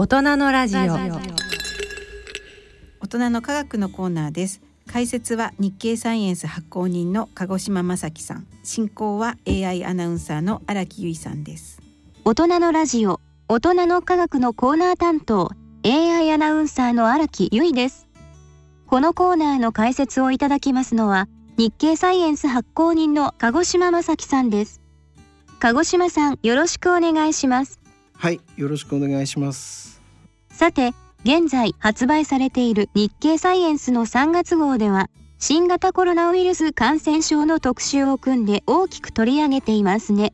大人のラジオ。大人の科学のコーナーです。解説は日経サイエンス発行人の鹿児島正樹さん。進行は AI アナウンサーの荒木由衣さんです。大人のラジオ大人の科学のコーナー担当 AI アナウンサーの荒木由衣です。このコーナーの解説をいただきますのは日経サイエンス発行人の鹿児島正樹さんです。鹿児島さんよろしくお願いしますはい、よろしくお願いします。さて現在発売されている日経サイエンスの3月号では新型コロナウイルス感染症の特集を組んで大きく取り上げていますね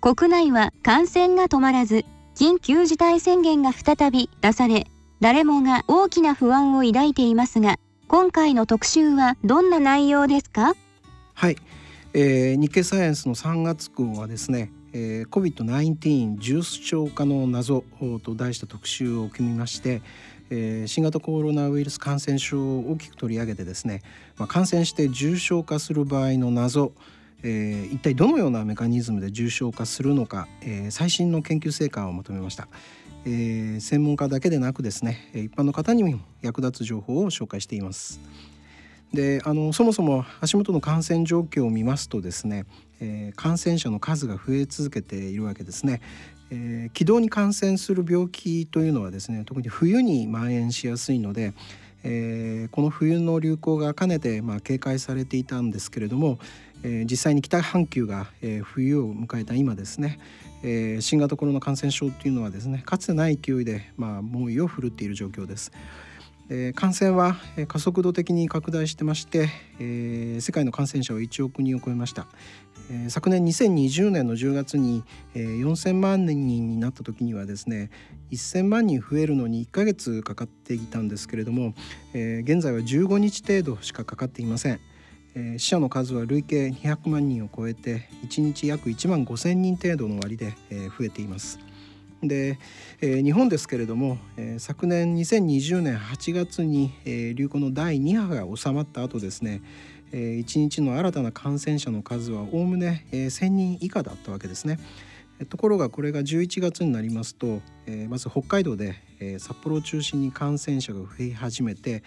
国内は感染が止まらず緊急事態宣言が再び出され誰もが大きな不安を抱いていますが今回の特集はどんな内容ですか？はい、えー日経サイエンスの3月号はですね、えー、COVID-19 重症化の謎と題した特集を組みまして、えー新型コロナウイルス感染症を大きく取り上げてですね、まあ、感染して重症化する場合の謎えー一体どのようなメカニズムで重症化するのか、えー最新の研究成果をまとめました、えー専門家だけでなくですね一般の方にも役立つ情報を紹介しています。であのそもそも足元の感染状況を見ますとですね、えー感染者の数が増え続けているわけですね、えー気道に感染する病気というのはですね特に冬に蔓延しやすいので、えーこの冬の流行がかねて、まあ、警戒されていたんですけれども、えー実際に北半球が、冬を迎えた今ですね、えー新型コロナ感染症というのはですねかつてない勢いで、まあ、猛威を振るっている状況です。感染は加速度的に拡大してまして、世界の感染者は1億人を超えました、昨年2020年の10月に、えー4000万人になった時にはですね1000万人増えるのに1ヶ月かかっていたんですけれども、現在は15日程度しかかかっていません、死者の数は累計200万人を超えて1日約1万5000人程度の割で、増えています。で、えー日本ですけれども、えー昨年2020年8月に、えー流行の第2波が収まった後ですね、えー1日の新たな感染者の数はおおむね、えー1000人以下だったわけですね。ところがこれが11月になりますと、えーまず北海道で、えー札幌を中心に感染者が増え始めて、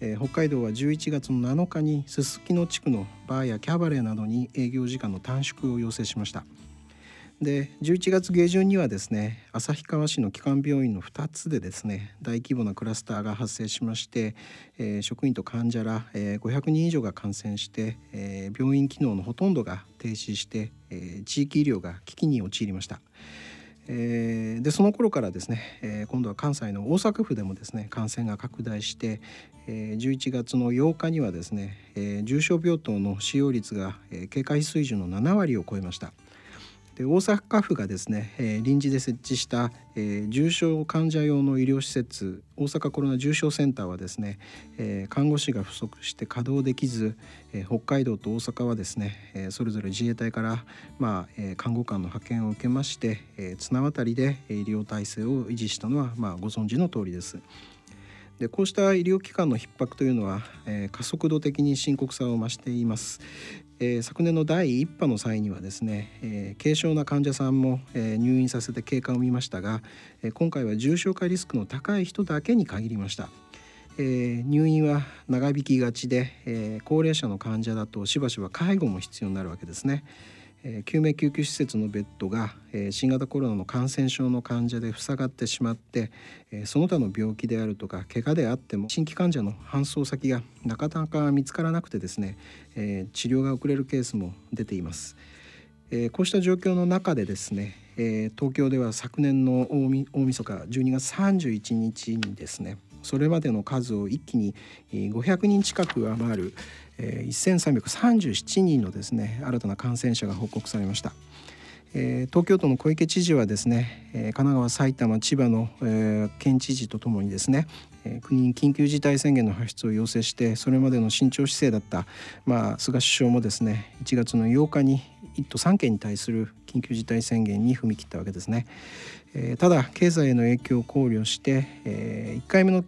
えー北海道は11月の7日にすすきの地区のバーやキャバレーなどに営業時間の短縮を要請しました。で11月下旬にはですね旭川市の基幹病院の2つでですね大規模なクラスターが発生しまして、えー職員と患者ら、えー500人以上が感染して、えー病院機能のほとんどが停止して、えー地域医療が危機に陥りました。えーでその頃からですね、えー今度は関西の大阪府でもですね感染が拡大して、えー11月の8日にはですね、えー重症病棟の使用率が、えー警戒水準の7割を超えました。で大阪府がですね、えー臨時で設置した、えー重症患者用の医療施設大阪コロナ重症センターはですね、えー看護師が不足して稼働できず、え北海道と大阪はですね、えそれぞれ自衛隊から、まあえ看護官の派遣を受けまして、え綱渡りで医療体制を維持したのは、まあ、ご存知の通りです。でこうした医療機関の逼迫というのは、えー加速度的に深刻さを増しています。えー昨年の第1波の際にはですね、えー軽症な患者さんも、えー入院させて経過を見ましたが、えー今回は重症化リスクの高い人だけに限りました。えー入院は長引きがちで、えー高齢者の患者だとしばしば介護も必要になるわけですね。えー救命救急施設のベッドが、えー新型コロナの感染症の患者で塞がってしまって、えーその他の病気であるとか怪我であっても新規患者の搬送先がなかなか見つからなくてですね、え治療が遅れるケースも出ています。えこうした状況の中でですね、え東京では昨年の大み大晦日12月31日にですねそれまでの数を一気に500人近く上回る、えー1337人のですね新たな感染者が報告されました。東京都の小池知事はですね、神奈川埼玉千葉の、県知事とともにですね、国に緊急事態宣言の発出を要請してそれまでの慎重姿勢だった、まあ、菅首相もですね1月の8日に1都3県に対する緊急事態宣言に踏み切ったわけですね。ただ経済への影響を考慮して、え1回目の、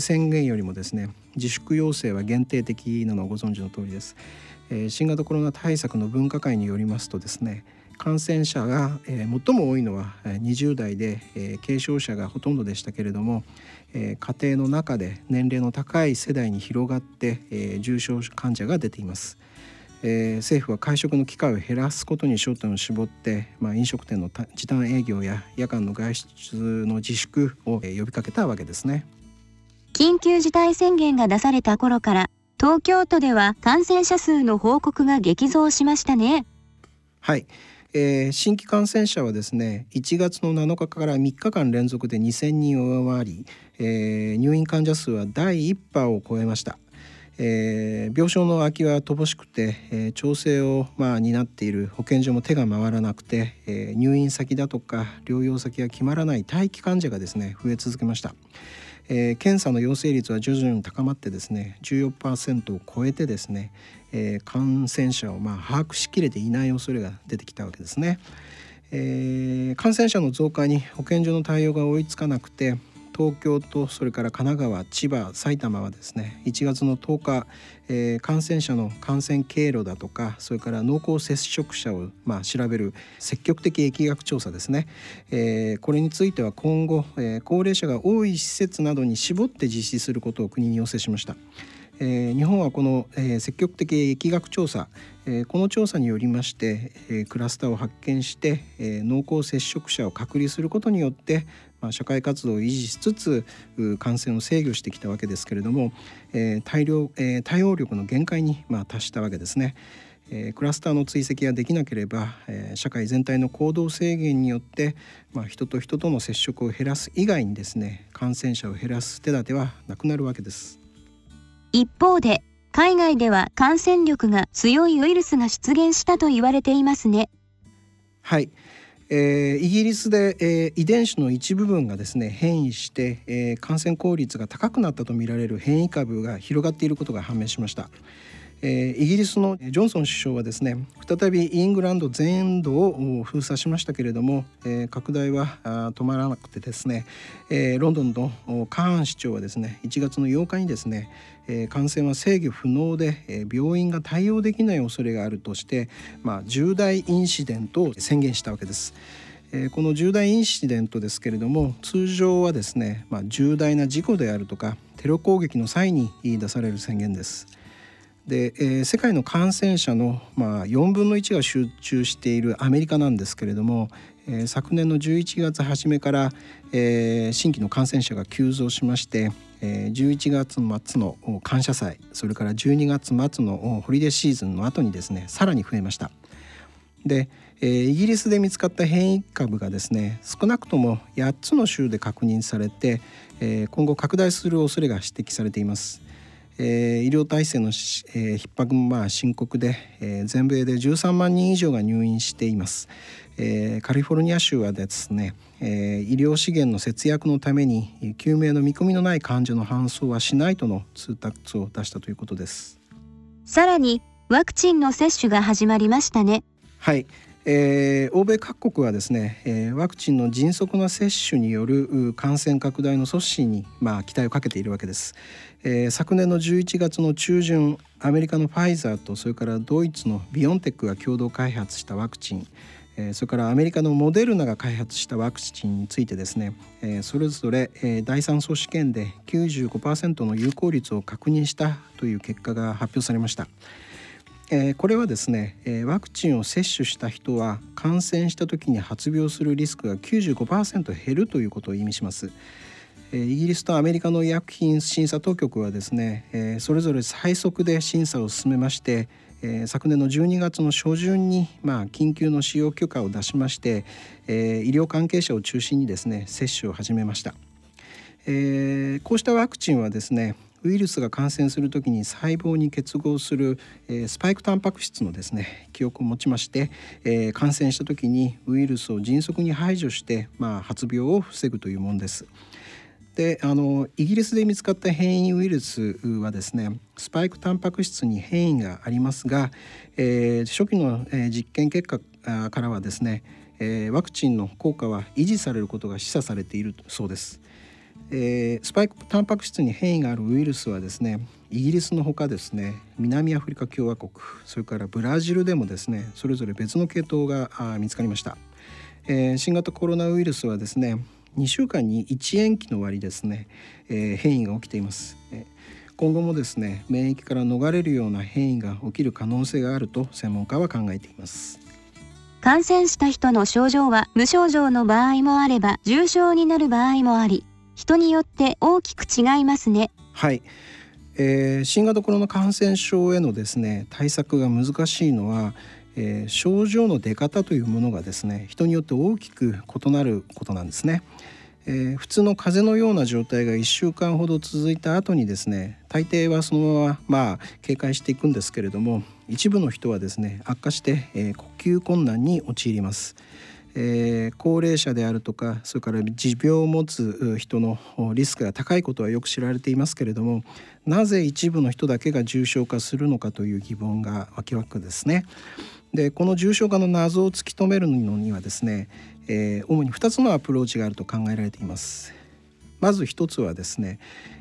宣言よりもですね自粛要請は限定的なのはご存知の通りです。えー新型コロナ対策の分科会によりますとですね感染者が、えー、最も多いのは20代で、えー、軽症者がほとんどでしたけれども、えー、家庭の中で年齢の高い世代に広がって、えー、重症患者が出ています。えー、政府は会食の機会を減らすことに焦点を絞って、まあ、飲食店の時短営業や夜間の外出の自粛を、えー、呼びかけたわけですね緊急事態宣言が出された頃から東京都では感染者数の報告が激増しましたね。はい、えー、新規感染者はですね1月の7日から3日間連続で2000人を上回り、えー、入院患者数は第1波を超えました。えー、病床の空きは乏しくて、えー、調整を、まあ、担っている保健所も手が回らなくて、えー、入院先だとか療養先が決まらない待機患者がですね増え続けました、えー、検査の陽性率は徐々に高まってですね14%を超えてですね、えー、感染者をまあ把握しきれていない恐れが出てきたわけですね。えー、感染者の増加に保健所の対応が追いつかなくて東京とそれから神奈川千葉埼玉はですね1月の10日、えー、感染者の感染経路だとかそれから濃厚接触者を、まあ、調べる積極的疫学調査ですね、えー、これについては今後、えー、高齢者が多い施設などに絞って実施することを国に要請しました。えー、日本はこの、えー、積極的疫学調査、えー、この調査によりまして、え、クラスターを発見して、え、濃厚接触者を隔離することによって、まあ、社会活動を維持しつつ感染を制御してきたわけですけれども、えー対量えー、対応力の限界に、まあ、達したわけですね。えー、クラスターの追跡ができなければ、えー、社会全体の行動制限によって、まあ、人と人との接触を減らす以外にですね感染者を減らす手立てはなくなるわけです。一方で海外では感染力が強いウイルスが出現したと言われていますね。はい、えー、イギリスで、えー、遺伝子の一部分がですね変異して、えー、感染効率が高くなったとみられる変異株が広がっていることが判明しました。えー、イギリスのジョンソン首相はですね再びイングランド全土を封鎖しましたけれども、えー、拡大は止まらなくてですね、えー、ロンドンのカーン市長はですね1月の8日にですね、えー、感染は制御不能で、えー、病院が対応できない恐れがあるとして、まあ、重大インシデントを宣言したわけです。この重大インシデントですけれども通常はですね、まあ、重大な事故であるとかテロ攻撃の際に言い出される宣言です。で、えー、世界の感染者の、まあ、4分の1が集中しているアメリカなんですけれども、えー、昨年の11月初めから、えー、新規の感染者が急増しまして、えー、11月末の感謝祭それから12月末のホリデーシーズンの後にですねさらに増えました。で、えー、イギリスで見つかった変異株がですね少なくとも8つの州で確認されて、えー、今後拡大する恐れが指摘されています。えー、医療体制の、えー、逼迫もまあ深刻で、えー、全米で13万人以上が入院しています、えー、カリフォルニア州はですね、えー、医療資源の節約のために救命の見込みのない患者の搬送はしないとの通達を出したということです。さらにワクチンの接種が始まりましたね。はいえー、欧米各国はですね、えー、ワクチンの迅速な接種による感染拡大の阻止に、まあ、期待をかけているわけです、えー、昨年の11月の中旬アメリカのファイザーとそれからドイツのビオンテックが共同開発したワクチンそれからアメリカのモデルナが開発したワクチンについてですね、それぞれ、第3層試験で95%の有効率を確認したという結果が発表されました。えー、これはですね、えー、ワクチンを接種した人は感染した時に発病するリスクが95%減るということを意味します。えー、イギリスとアメリカの医薬品審査当局はですね、えー、それぞれ最速で審査を進めまして、えー、昨年の12月の初旬に、まあ、緊急の使用許可を出しまして、えー、医療関係者を中心にですね接種を始めました。えー、こうしたワクチンはですねウイルスが感染する時に細胞に結合する、えー、スパイクタンパク質のですね記憶を持ちまして、えー、感染した時にウイルスを迅速に排除して、まあ、発病を防ぐというものです。であのイギリスで見つかった変異ウイルスはですねスパイクタンパク質に変異がありますが、えー、初期の、え、実験結果からはですね、えー、ワクチンの効果は維持されることが示唆されているそうです。えー、スパイクタンパク質に変異があるウイルスはですねイギリスのほかですね南アフリカ共和国それからブラジルでもですねそれぞれ別の系統が見つかりました、えー、新型コロナウイルスはですね2週間に1延期の割ですね、えー、変異が起きています、え今後もですね免疫から逃れるような変異が起きる可能性があると専門家は考えています。感染した人の症状は無症状の場合もあれば重症になる場合もあり人によって大きく違いますねはい、えー、新型コロナ感染症へのですね対策が難しいのは、えー、症状の出方というものがですね人によって大きく異なることなんですね。えー、普通の風邪のような状態が1週間ほど続いた後にですね大抵はそのまままあ警戒していくんですけれども一部の人はですね悪化して、えー、呼吸困難に陥ります。えー、高齢者であるとかそれから持病を持つ人のリスクが高いことはよく知られていますけれどもなぜ一部の人だけが重症化するのかという疑問が湧きわくですね。でこの重症化の謎を突き止めるのにはですね、えー、主に2つのアプローチがあると考えられています。まず1つはですね、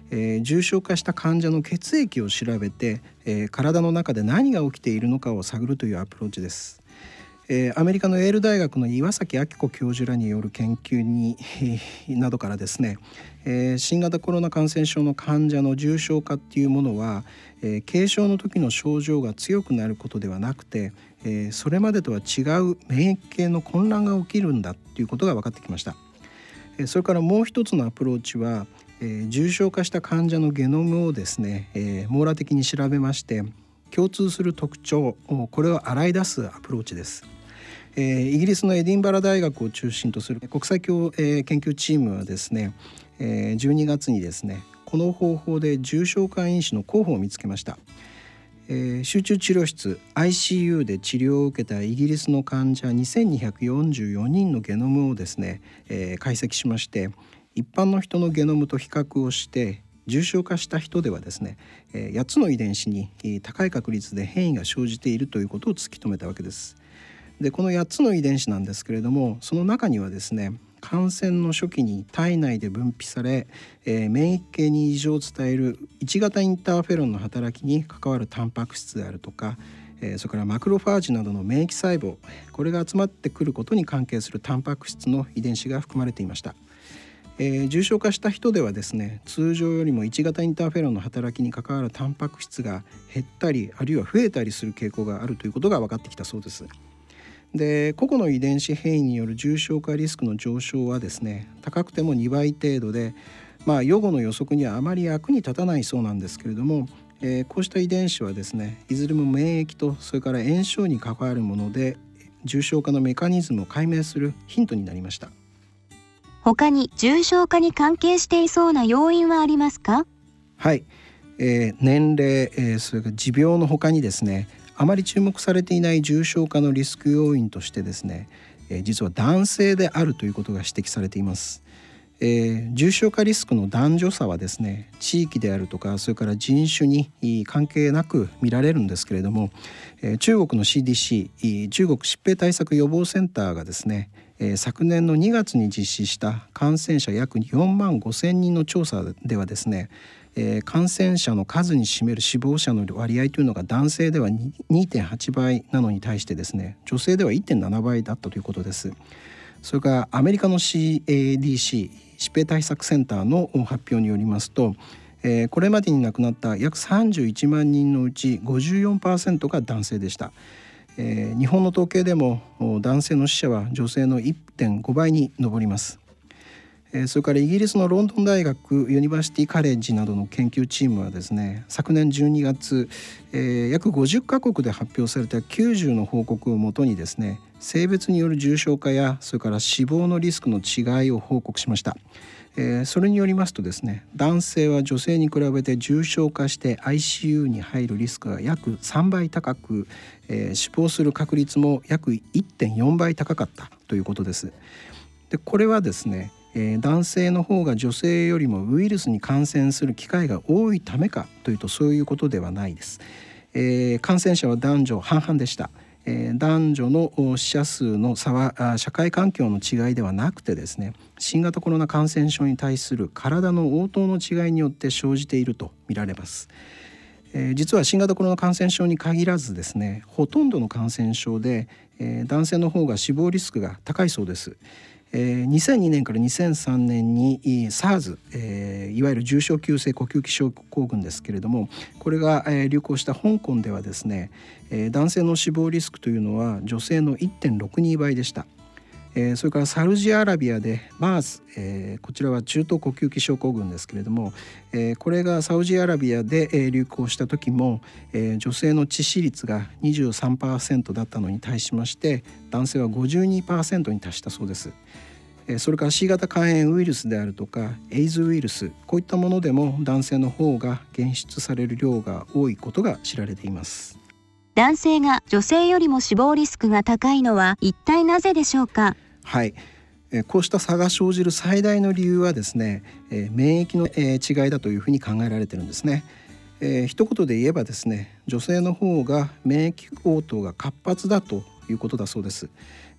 えー、重症化した患者の血液を調べて、えー、体の中で何が起きているのかを探るというアプローチです。えー、アメリカのエール大学の岩崎明子教授らによる研究に、などからですね、えー、新型コロナ感染症の患者の重症化っていうものは、え軽症の時の症状が強くなることではなくて、えそれまでとは違う免疫系の混乱が起きるんだっていうことが分かってきました。えそれからもう一つのアプローチは、え重症化した患者のゲノムをですね、え網羅的に調べまして共通する特徴これを洗い出すアプローチです。えイギリスのエディンバラ大学を中心とする国際教、え研究チームはですね、え12月にですねこの方法で重症化因子の候補を見つけました、え集中治療室 ICU で治療を受けたイギリスの患者2244人のゲノムをですね、え解析しまして一般の人のゲノムと比較をして重症化した人ではですね8つの遺伝子に高い確率で変異が生じているということを突き止めたわけです。でこの8つの遺伝子なんですけれどもその中にはですね感染の初期に体内で分泌され、えー、免疫系に異常を伝える1型インターフェロンの働きに関わるタンパク質であるとか、えー、それからマクロファージなどの免疫細胞これが集まってくることに関係するタンパク質の遺伝子が含まれていました。えー、重症化した人ではですね通常よりも1型インターフェロンの働きに関わるタンパク質が減ったりあるいは増えたりする傾向があるということが分かってきたそうです。で個々の遺伝子変異による重症化リスクの上昇はですね高くても2倍程度で、まあ、予後の予測にはあまり役に立たないそうなんですけれども、えー、こうした遺伝子はですねいずれも免疫とそれから炎症に関わるもので重症化のメカニズムを解明するヒントになりました。他に重症化に関係していそうな要因はありますか？はい、えー、年齢、えー、それから持病の他にですねあまり注目されていない重症化のリスク要因としてですね、え実は男性であるということが指摘されています。えー、重症化リスクの男女差はですね地域であるとかそれから人種に関係なく見られるんですけれども、えー、中国の CDC 中国疾病対策予防センターがですね、えー、昨年の2月に実施した感染者約4万5千人の調査ではですねえー、感染者の数に占める死亡者の割合というのが男性では2.8倍なのに対してですね女性では1.7倍だったということです。それからアメリカの CADC 疾病対策センターの発表によりますと、えー、これまでに亡くなった約31万人のうち54%が男性でした。えー、日本の統計でも男性の死者は女性の1.5倍に上ります。それからイギリスのロンドン大学ユニバーシティカレッジなどの研究チームはですね昨年12月、えー、約50カ国で発表された90の報告をもとにですね性別による重症化やそれから死亡のリスクの違いを報告しました。えー、それによりますとですね男性は女性に比べて重症化して ICU に入るリスクが約3倍高く、えー、死亡する確率も約1.4倍高かったということです。でこれはですねえー、男性の方が女性よりもウイルスに感染する機会が多いためかというとそういうことではないです。えー、感染者は男女半々でした。えー、男女の死者数の差は社会環境の違いではなくてですね新型コロナ感染症に対する体の応答の違いによって生じていると見られます。え、実は新型コロナ感染症に限らずですねほとんどの感染症で、えー、男性の方が死亡リスクが高いそうです。えー、2002年から2003年に SARS、え、いわゆる重症急性呼吸器症候群ですけれどもこれが、えー、流行した香港ではですね、えー、男性の死亡リスクというのは女性の1.62倍でした。えー、それからサウジアラビアで MERS、えー、こちらは中東呼吸器症候群ですけれども、えー、これがサウジアラビアで、え、流行した時も、え、女性の致死率が23%だったのに対しまして男性は52%に達したそうです。それから C 型肝炎ウイルスであるとかエイズウイルスこういったものでも男性の方が検出される量が多いことが知られています男性が女性よりも死亡リスクが高いのは一体なぜでしょうか？はいこうした差が生じる最大の理由はですね免疫の違いだというふうに考えられてるんですね。えー、一言で言えばですね女性の方が免疫応答が活発だということだそうです。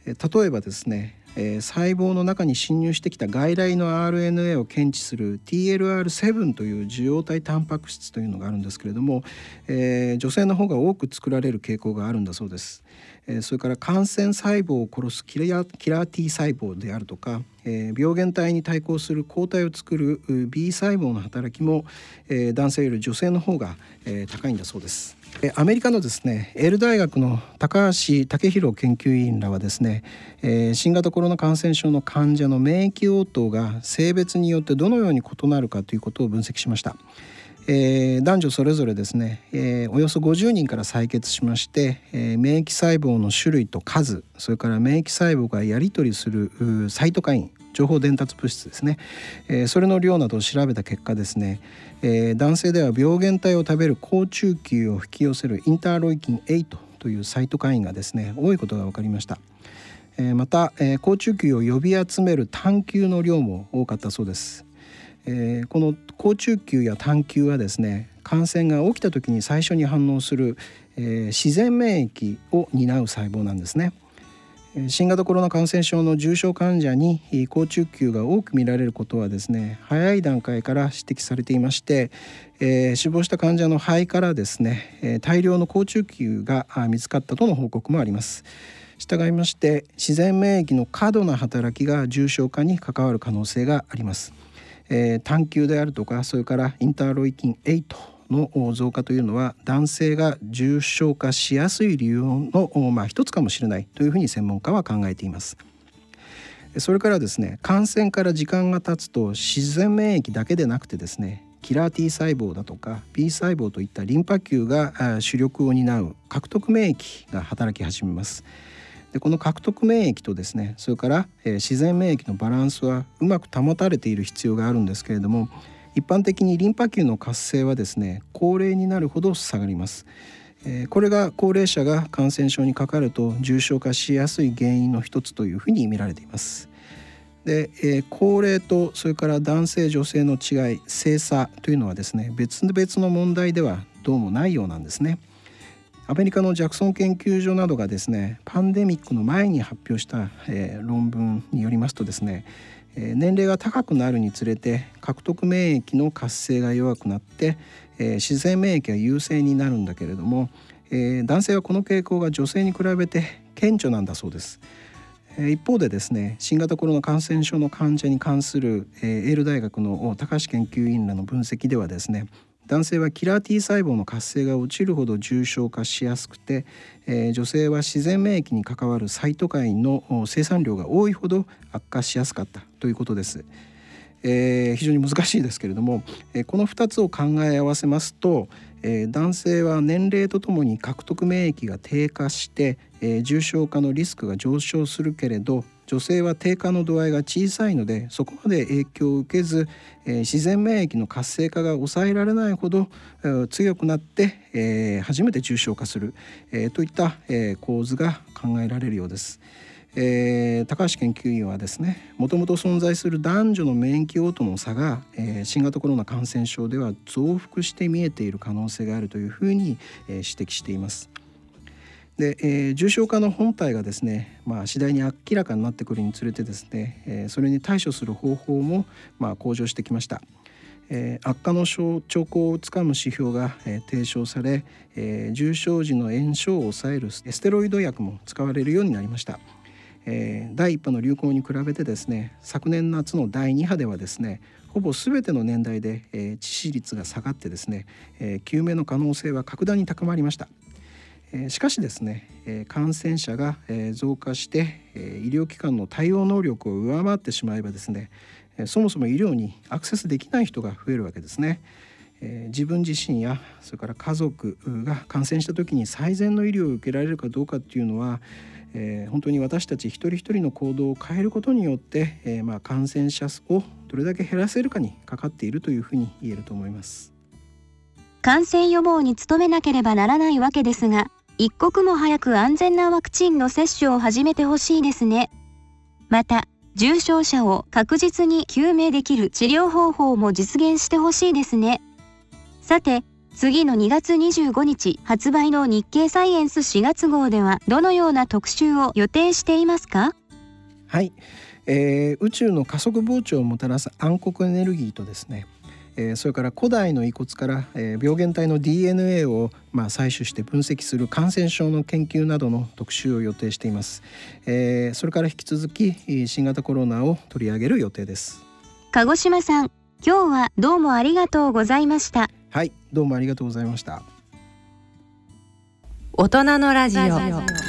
例えばですねえー、細胞の中に侵入してきた外来の RNA を検知する TLR7 という受容体タンパク質というのがあるんですけれども、えー、女性の方が多く作られる傾向があるんだそうです。え、それから感染細胞を殺すキラキラー T 細胞であるとか、え、病原体に対抗する抗体を作る B 細胞の働きも、え、男性より女性の方が、え、高いんだそうです。アメリカのですねエール大学の高橋武弘研究員らはですね、えー、新型コロナ感染症の患者の免疫応答が性別によってどのように異なるかということを分析しました。えー、男女それぞれですね、えー、およそ50人から採血しまして、えー、免疫細胞の種類と数それから免疫細胞がやり取りするサイトカイン情報伝達物質ですね、えー、それの量などを調べた結果ですね、えー、男性では病原体を食べる好中球を引き寄せるインターロイキン8というサイトカインがですね多いことが分かりました。えー、また、えー、好中球を呼び集める単球の量も多かったそうです。えー、この好中球や単球はですね感染が起きた時に最初に反応する、えー、自然免疫を担う細胞なんですね。新型コロナ感染症の重症患者に好中球が多く見られることはですね早い段階から指摘されていまして、えー、死亡した患者の肺からですね大量の好中球が見つかったとの報告もあります。従いまして自然免疫の過度な働きが重症化に関わる可能性があります。えー、単球であるとかそれからインターロイキン8の増加というのは男性が重症化しやすい理由の、まあ、一つかもしれないというふうに専門家は考えています。それからですね感染から時間が経つと自然免疫だけでなくてですねキラー T 細胞だとか B 細胞といったリンパ球が主力を担う獲得免疫が働き始めます。でこの獲得免疫とですねそれから、えー、自然免疫のバランスはうまく保たれている必要があるんですけれども一般的にリンパ球の活性はですね高齢になるほど下がります。えー、これが高齢者が感染症にかかると重症化しやすい原因の一つというふうに見られています。で、えー、高齢とそれから男性女性の違い性差というのはですね別々の問題ではどうもないようなんですね。アメリカのジャクソン研究所などがですねパンデミックの前に発表した、えー、論文によりますとですね、え、年齢が高くなるにつれて獲得免疫の活性が弱くなって、え、自然免疫が優勢になるんだけれども、え、男性はこの傾向が女性に比べて顕著なんだそうです。一方でですね新型コロナ感染症の患者に関するエール大学の高橋研究員らの分析ではですね男性はキラー T 細胞の活性が落ちるほど重症化しやすくて、えー、女性は自然免疫に関わるサイトカインの生産量が多いほど悪化しやすかったということです。えー、非常に難しいですけれども、えー、この2つを考え合わせますと、えー、男性は年齢とともに獲得免疫が低下して、えー、重症化のリスクが上昇するけれど女性は低下の度合いが小さいのでそこまで影響を受けず、えー、自然免疫の活性化が抑えられないほど、えー、強くなって、えー、初めて重症化する、えー、といった、えー、構図が考えられるようです。えー、高橋研究員はですねもともと存在する男女の免疫応答の差が、えー、新型コロナ感染症では増幅して見えている可能性があるというふうに、えー、指摘しています。で、えー、重症化の本体がですね、まあ、次第に明らかになってくるにつれてですね、えー、それに対処する方法も、まあ、向上してきました。えー、悪化の兆候をつかむ指標が、えー、提唱され、えー、重症時の炎症を抑えるステロイド薬も使われるようになりました、えー、第1波の流行に比べてですね昨年夏の第2波ではですねほぼ全ての年代で、えー、致死率が下がってですね、えー、救命の可能性は格段に高まりましたしかしですね感染者が増加して医療機関の対応能力を上回ってしまえばですねそもそも医療にアクセスできない人が増えるわけですね。自分自身やそれから家族が感染した時に最善の医療を受けられるかどうかっていうのは、え、本当に私たち一人一人の行動を変えることによって、え、まあ感染者をどれだけ減らせるかにかかっているというふうに言えると思います。感染予防に努めなければならないわけですが、一刻も早く安全なワクチンの接種を始めてほしいですね。また、重症者を確実に救命できる治療方法も実現してほしいですね。さて、次の2月25日発売の日経サイエンス4月号ではどのような特集を予定していますか？はい、えー、宇宙の加速膨張をもたらす暗黒エネルギーとですねえそれから古代の遺骨から、え病原体の DNA を、まあ、採取して分析する感染症の研究などの特集を予定しています、えそれから引き続き新型コロナを取り上げる予定です。鹿児島さん今日はどうもありがとうございました。はいどうもありがとうございました。大人のラジオ